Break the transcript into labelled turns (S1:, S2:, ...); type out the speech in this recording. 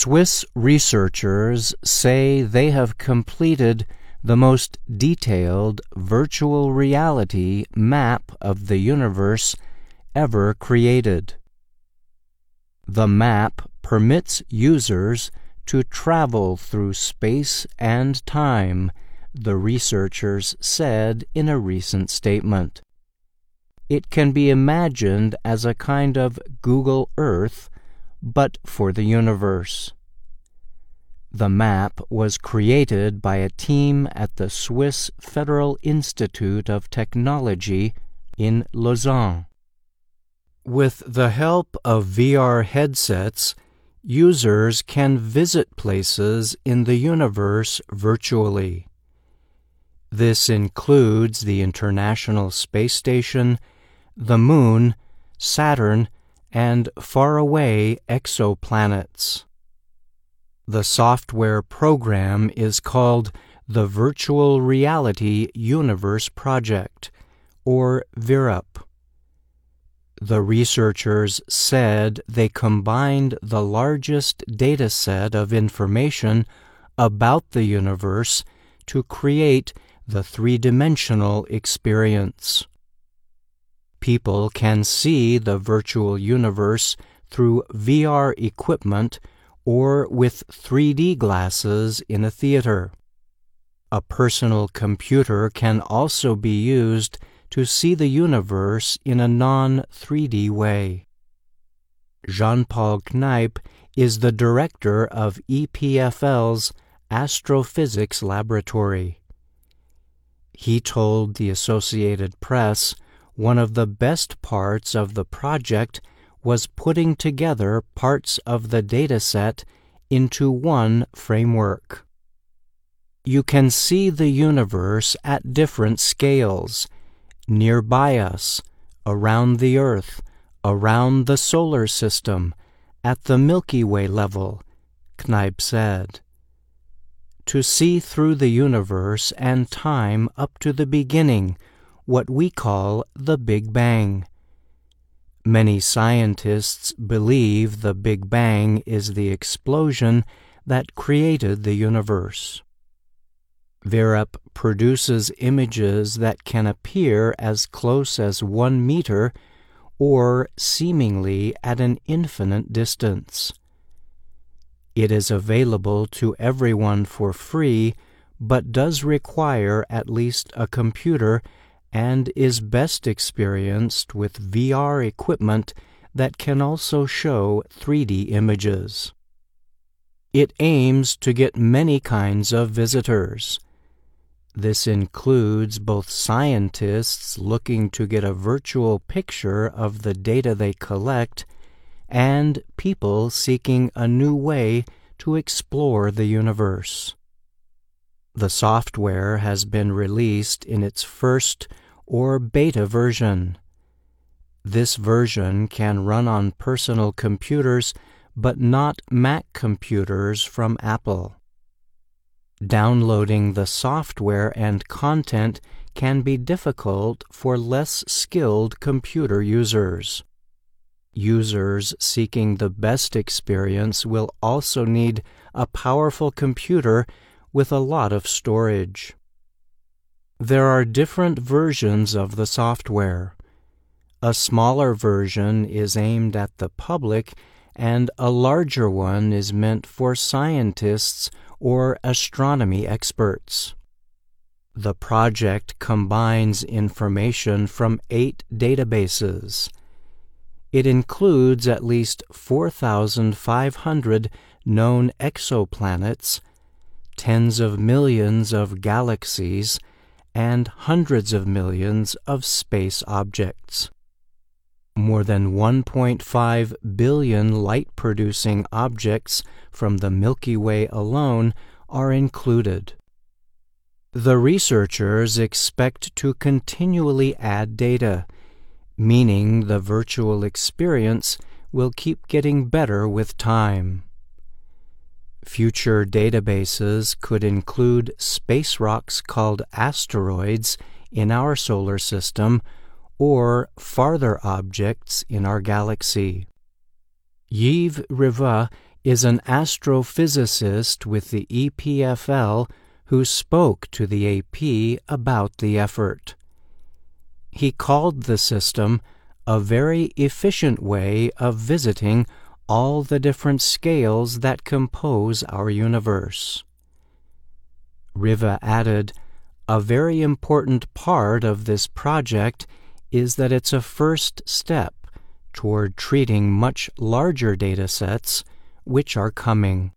S1: Swiss researchers say they have completed the most detailed virtual reality map of the universe ever created. The map permits users to travel through space and time, the researchers said in a recent statement. It can be imagined as a kind of Google Earth, but for the universe. The map was created by a team at the Swiss Federal Institute of Technology in Lausanne. With the help of VR headsets, users can visit places in the universe virtually. This includes the International Space Station, the Moon, Saturn, and faraway exoplanets. The software program is called the Virtual Reality Universe Project, or VIRUP. The researchers said they combined the largest data set of information about the universe to create the three dimensional experience. People can see the virtual universe through VR equipment or with 3D glasses in a theater. A personal computer can also be used to see the universe in a non 3D way. Jean Paul Kneib is the director of EPFL's Astrophysics Laboratory. He told the Associated Press one of the best parts of the project was putting together parts of the dataset into one framework. You can see the universe at different scales, nearby us, around the Earth, around the solar system, at the Milky Way level, Kneib said. To see through the universe and time up to the beginning, what we call the Big Bang. Many scientists believe the Big Bang is the explosion that created the universe. VIRUP produces images that can appear as close as one meter or seemingly at an infinite distance. It is available to everyone for free, but does require at least a computer and is best experienced with VR equipment that can also show 3D images. It aims to get many kinds of visitors. This includes both scientists looking to get a virtual picture of the data they collect and people seeking a new way to explore the universe. The software has been released in its first or beta version. This version can run on personal computers but not Mac computers from Apple. Downloading the software and content can be difficult for less skilled computer users. Users seeking the best experience will also need a powerful computer with a lot of storage. There are different versions of the software. A smaller version is aimed at the public, and a larger one is meant for scientists or astronomy experts. The project combines information from eight databases. It includes at least 4,500 known exoplanets tens of millions of galaxies, and hundreds of millions of space objects. More than 1.5 billion light producing objects from the Milky Way alone are included. The researchers expect to continually add data, meaning the virtual experience will keep getting better with time. Future databases could include space rocks called asteroids in our solar system or farther objects in our galaxy. Yves Revaz is an astrophysicist with the EPFL who spoke to the AP about the effort. He called the system a very efficient way of visiting all the different scales that compose our universe. Revaz added, a very important part of this project is that it's a first step toward treating much larger data sets which are coming.